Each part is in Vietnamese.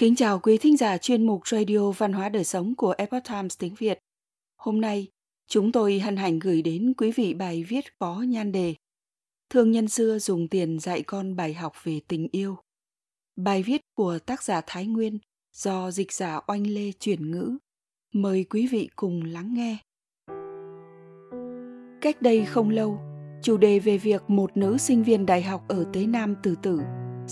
Kính chào quý thính giả chuyên mục Radio Văn hóa Đời Sống của Epoch Times tiếng Việt. Hôm nay, chúng tôi hân hạnh gửi đến quý vị bài viết có nhan đề Thương nhân xưa dùng tiền dạy con bài học về tình yêu. Bài viết của tác giả Thái Nguyên do dịch giả Oanh Lê chuyển ngữ. Mời quý vị cùng lắng nghe. Cách đây không lâu, chủ đề về việc một nữ sinh viên đại học ở Tế Nam tự tử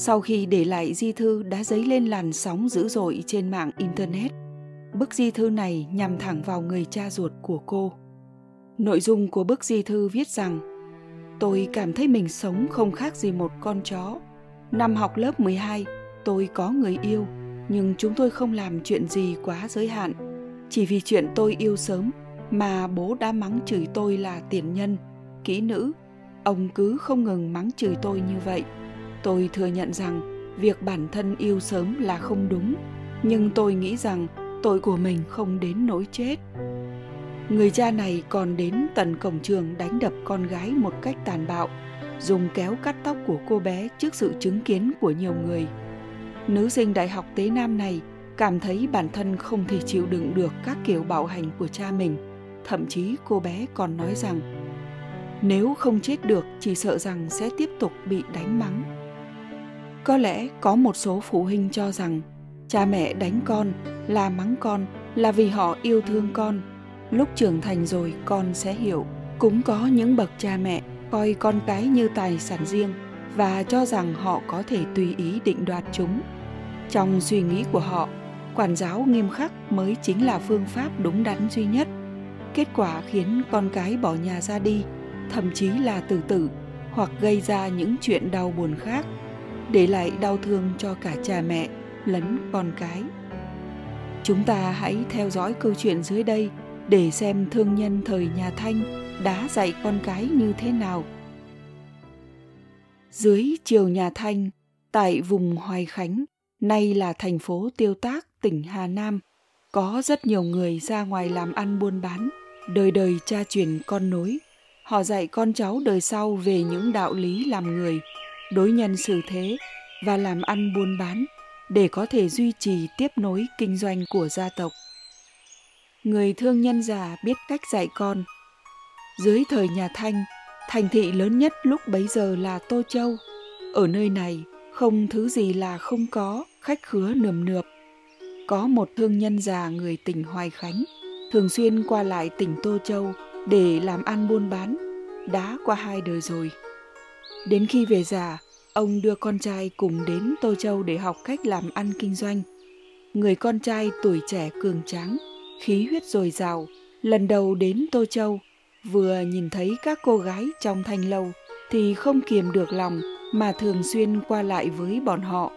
sau khi để lại di thư đã dấy lên làn sóng dữ dội trên mạng internet. Bức di thư này nhằm thẳng vào người cha ruột của cô. Nội dung của bức di thư viết rằng, tôi cảm thấy mình sống không khác gì một con chó. Năm học lớp 12 tôi có người yêu, nhưng chúng tôi không làm chuyện gì quá giới hạn. Chỉ vì chuyện tôi yêu sớm mà bố đã mắng chửi tôi là tiền nhân, kỹ nữ. Ông cứ không ngừng mắng chửi tôi như vậy tôi thừa nhận rằng việc bản thân yêu sớm là không đúng, nhưng tôi nghĩ rằng tội của mình không đến nỗi chết. Người cha này còn đến tận cổng trường đánh đập con gái một cách tàn bạo, dùng kéo cắt tóc của cô bé trước sự chứng kiến của nhiều người. Nữ sinh đại học tế nam này cảm thấy bản thân không thể chịu đựng được các kiểu bạo hành của cha mình, thậm chí cô bé còn nói rằng, nếu không chết được, chỉ sợ rằng sẽ tiếp tục bị đánh mắng có lẽ có một số phụ huynh cho rằng cha mẹ đánh con là mắng con là vì họ yêu thương con. Lúc trưởng thành rồi con sẽ hiểu. Cũng có những bậc cha mẹ coi con cái như tài sản riêng và cho rằng họ có thể tùy ý định đoạt chúng. Trong suy nghĩ của họ, quản giáo nghiêm khắc mới chính là phương pháp đúng đắn duy nhất. Kết quả khiến con cái bỏ nhà ra đi, thậm chí là tự tử hoặc gây ra những chuyện đau buồn khác để lại đau thương cho cả cha mẹ lẫn con cái. Chúng ta hãy theo dõi câu chuyện dưới đây để xem thương nhân thời nhà thanh đã dạy con cái như thế nào. Dưới triều nhà thanh, tại vùng hoài khánh, nay là thành phố tiêu tác, tỉnh hà nam, có rất nhiều người ra ngoài làm ăn buôn bán, đời đời cha truyền con nối. Họ dạy con cháu đời sau về những đạo lý làm người đối nhân xử thế và làm ăn buôn bán để có thể duy trì tiếp nối kinh doanh của gia tộc. Người thương nhân già biết cách dạy con. Dưới thời nhà Thanh, thành thị lớn nhất lúc bấy giờ là Tô Châu. Ở nơi này, không thứ gì là không có, khách khứa nườm nượp. Có một thương nhân già người tỉnh Hoài Khánh, thường xuyên qua lại tỉnh Tô Châu để làm ăn buôn bán, đã qua hai đời rồi. Đến khi về già, ông đưa con trai cùng đến Tô Châu để học cách làm ăn kinh doanh. Người con trai tuổi trẻ cường tráng, khí huyết dồi dào, lần đầu đến Tô Châu, vừa nhìn thấy các cô gái trong thanh lâu thì không kiềm được lòng mà thường xuyên qua lại với bọn họ,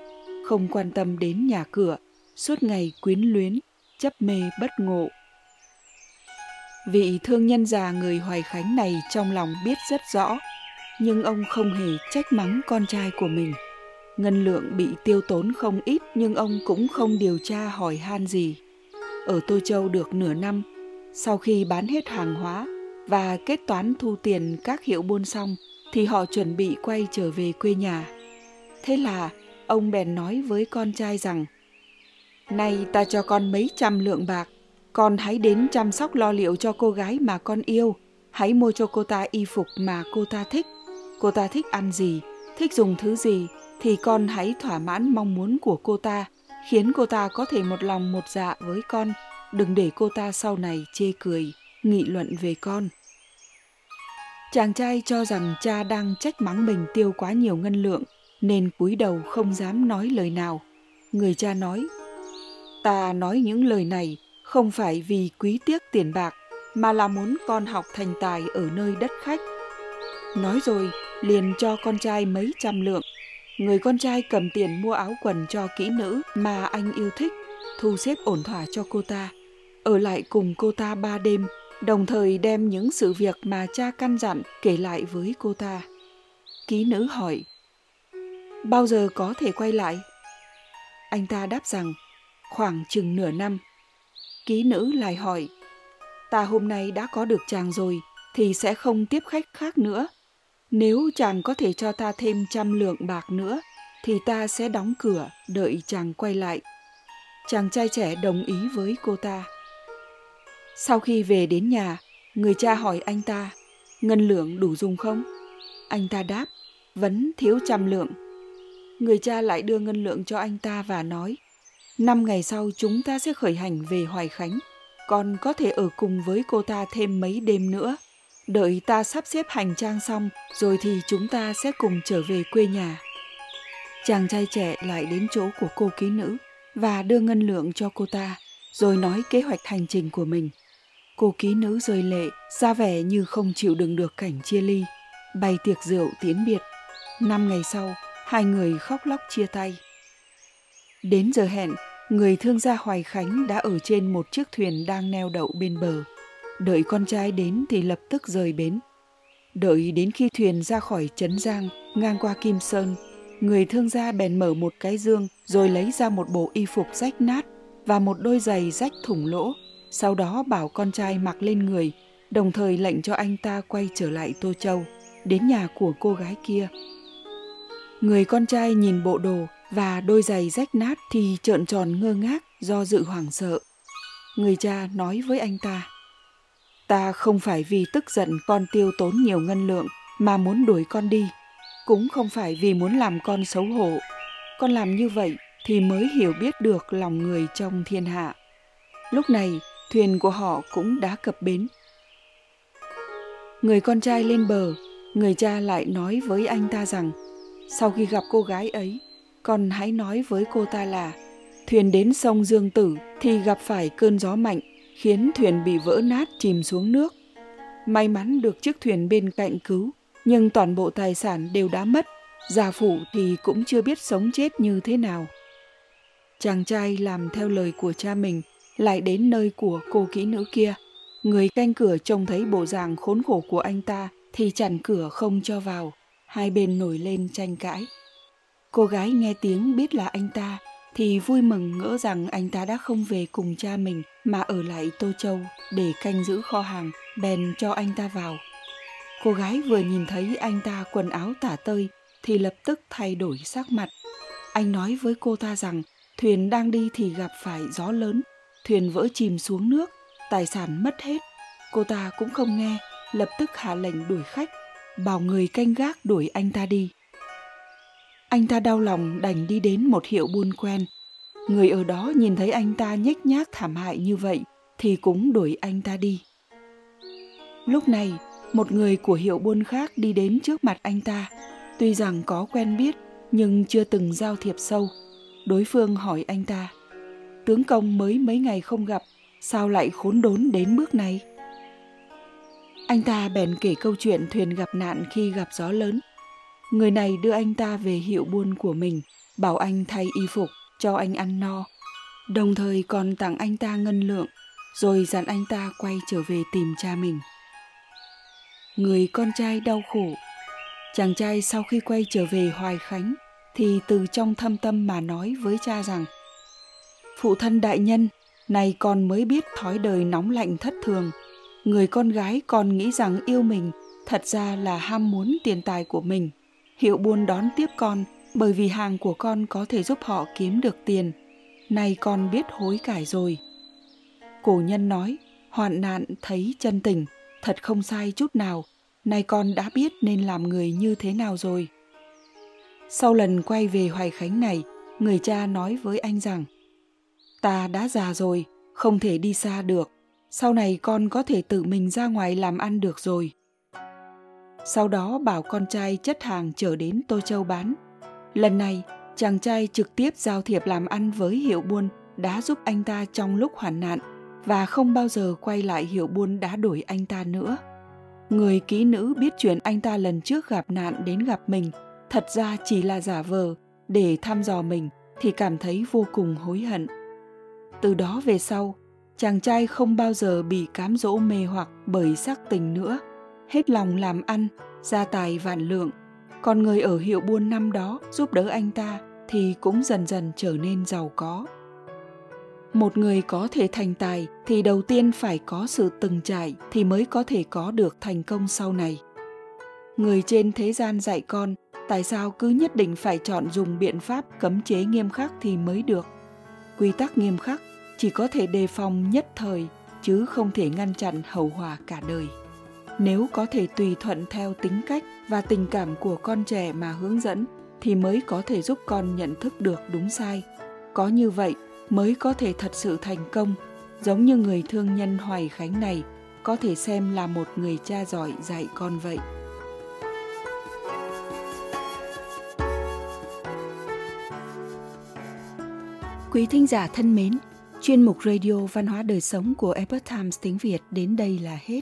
không quan tâm đến nhà cửa, suốt ngày quyến luyến, chấp mê bất ngộ. Vị thương nhân già người Hoài Khánh này trong lòng biết rất rõ nhưng ông không hề trách mắng con trai của mình. Ngân lượng bị tiêu tốn không ít nhưng ông cũng không điều tra hỏi han gì. Ở Tô Châu được nửa năm, sau khi bán hết hàng hóa và kết toán thu tiền các hiệu buôn xong thì họ chuẩn bị quay trở về quê nhà. Thế là ông bèn nói với con trai rằng nay ta cho con mấy trăm lượng bạc, con hãy đến chăm sóc lo liệu cho cô gái mà con yêu, hãy mua cho cô ta y phục mà cô ta thích cô ta thích ăn gì, thích dùng thứ gì, thì con hãy thỏa mãn mong muốn của cô ta, khiến cô ta có thể một lòng một dạ với con. Đừng để cô ta sau này chê cười, nghị luận về con. Chàng trai cho rằng cha đang trách mắng mình tiêu quá nhiều ngân lượng, nên cúi đầu không dám nói lời nào. Người cha nói, ta nói những lời này không phải vì quý tiếc tiền bạc, mà là muốn con học thành tài ở nơi đất khách nói rồi liền cho con trai mấy trăm lượng. Người con trai cầm tiền mua áo quần cho kỹ nữ mà anh yêu thích, thu xếp ổn thỏa cho cô ta, ở lại cùng cô ta ba đêm, đồng thời đem những sự việc mà cha căn dặn kể lại với cô ta. Ký nữ hỏi, bao giờ có thể quay lại? Anh ta đáp rằng, khoảng chừng nửa năm. Ký nữ lại hỏi, ta hôm nay đã có được chàng rồi, thì sẽ không tiếp khách khác nữa nếu chàng có thể cho ta thêm trăm lượng bạc nữa, thì ta sẽ đóng cửa đợi chàng quay lại. chàng trai trẻ đồng ý với cô ta. Sau khi về đến nhà, người cha hỏi anh ta, ngân lượng đủ dùng không? Anh ta đáp, vẫn thiếu trăm lượng. Người cha lại đưa ngân lượng cho anh ta và nói, năm ngày sau chúng ta sẽ khởi hành về Hoài Khánh, còn có thể ở cùng với cô ta thêm mấy đêm nữa. Đợi ta sắp xếp hành trang xong, rồi thì chúng ta sẽ cùng trở về quê nhà. Chàng trai trẻ lại đến chỗ của cô ký nữ và đưa ngân lượng cho cô ta, rồi nói kế hoạch hành trình của mình. Cô ký nữ rơi lệ, ra vẻ như không chịu đựng được cảnh chia ly, bày tiệc rượu tiến biệt. Năm ngày sau, hai người khóc lóc chia tay. Đến giờ hẹn, người thương gia Hoài Khánh đã ở trên một chiếc thuyền đang neo đậu bên bờ. Đợi con trai đến thì lập tức rời bến. Đợi đến khi thuyền ra khỏi Trấn Giang, ngang qua Kim Sơn, người thương gia bèn mở một cái dương rồi lấy ra một bộ y phục rách nát và một đôi giày rách thủng lỗ. Sau đó bảo con trai mặc lên người, đồng thời lệnh cho anh ta quay trở lại Tô Châu, đến nhà của cô gái kia. Người con trai nhìn bộ đồ và đôi giày rách nát thì trợn tròn ngơ ngác do dự hoảng sợ. Người cha nói với anh ta, Ta không phải vì tức giận con tiêu tốn nhiều ngân lượng mà muốn đuổi con đi, cũng không phải vì muốn làm con xấu hổ. Con làm như vậy thì mới hiểu biết được lòng người trong thiên hạ. Lúc này, thuyền của họ cũng đã cập bến. Người con trai lên bờ, người cha lại nói với anh ta rằng, sau khi gặp cô gái ấy, con hãy nói với cô ta là thuyền đến sông Dương Tử thì gặp phải cơn gió mạnh khiến thuyền bị vỡ nát chìm xuống nước. May mắn được chiếc thuyền bên cạnh cứu, nhưng toàn bộ tài sản đều đã mất, già phụ thì cũng chưa biết sống chết như thế nào. Chàng trai làm theo lời của cha mình, lại đến nơi của cô kỹ nữ kia. Người canh cửa trông thấy bộ dạng khốn khổ của anh ta thì chặn cửa không cho vào, hai bên nổi lên tranh cãi. Cô gái nghe tiếng biết là anh ta thì vui mừng ngỡ rằng anh ta đã không về cùng cha mình mà ở lại Tô Châu để canh giữ kho hàng, bèn cho anh ta vào. Cô gái vừa nhìn thấy anh ta quần áo tả tơi thì lập tức thay đổi sắc mặt. Anh nói với cô ta rằng thuyền đang đi thì gặp phải gió lớn, thuyền vỡ chìm xuống nước, tài sản mất hết. Cô ta cũng không nghe, lập tức hạ lệnh đuổi khách, bảo người canh gác đuổi anh ta đi. Anh ta đau lòng đành đi đến một hiệu buôn quen. Người ở đó nhìn thấy anh ta nhếch nhác thảm hại như vậy thì cũng đuổi anh ta đi. Lúc này, một người của hiệu buôn khác đi đến trước mặt anh ta. Tuy rằng có quen biết nhưng chưa từng giao thiệp sâu. Đối phương hỏi anh ta, tướng công mới mấy ngày không gặp, sao lại khốn đốn đến bước này? Anh ta bèn kể câu chuyện thuyền gặp nạn khi gặp gió lớn Người này đưa anh ta về hiệu buôn của mình, bảo anh thay y phục, cho anh ăn no. Đồng thời còn tặng anh ta ngân lượng, rồi dặn anh ta quay trở về tìm cha mình. Người con trai đau khổ. Chàng trai sau khi quay trở về Hoài Khánh thì từ trong thâm tâm mà nói với cha rằng Phụ thân đại nhân, này con mới biết thói đời nóng lạnh thất thường. Người con gái còn nghĩ rằng yêu mình thật ra là ham muốn tiền tài của mình hiệu buôn đón tiếp con bởi vì hàng của con có thể giúp họ kiếm được tiền. Nay con biết hối cải rồi. Cổ nhân nói, hoạn nạn thấy chân tình, thật không sai chút nào. Nay con đã biết nên làm người như thế nào rồi. Sau lần quay về Hoài Khánh này, người cha nói với anh rằng, ta đã già rồi, không thể đi xa được. Sau này con có thể tự mình ra ngoài làm ăn được rồi sau đó bảo con trai chất hàng trở đến Tô Châu bán. Lần này, chàng trai trực tiếp giao thiệp làm ăn với hiệu buôn đã giúp anh ta trong lúc hoạn nạn và không bao giờ quay lại hiệu buôn đã đuổi anh ta nữa. Người ký nữ biết chuyện anh ta lần trước gặp nạn đến gặp mình, thật ra chỉ là giả vờ để thăm dò mình thì cảm thấy vô cùng hối hận. Từ đó về sau, chàng trai không bao giờ bị cám dỗ mê hoặc bởi sắc tình nữa – hết lòng làm ăn, gia tài vạn lượng. Còn người ở hiệu buôn năm đó giúp đỡ anh ta thì cũng dần dần trở nên giàu có. Một người có thể thành tài thì đầu tiên phải có sự từng trải thì mới có thể có được thành công sau này. Người trên thế gian dạy con, tại sao cứ nhất định phải chọn dùng biện pháp cấm chế nghiêm khắc thì mới được. quy tắc nghiêm khắc chỉ có thể đề phòng nhất thời, chứ không thể ngăn chặn hậu hòa cả đời nếu có thể tùy thuận theo tính cách và tình cảm của con trẻ mà hướng dẫn thì mới có thể giúp con nhận thức được đúng sai. Có như vậy mới có thể thật sự thành công. Giống như người thương nhân hoài khánh này có thể xem là một người cha giỏi dạy con vậy. Quý thính giả thân mến, chuyên mục Radio Văn hóa Đời Sống của Epoch Times tiếng Việt đến đây là hết.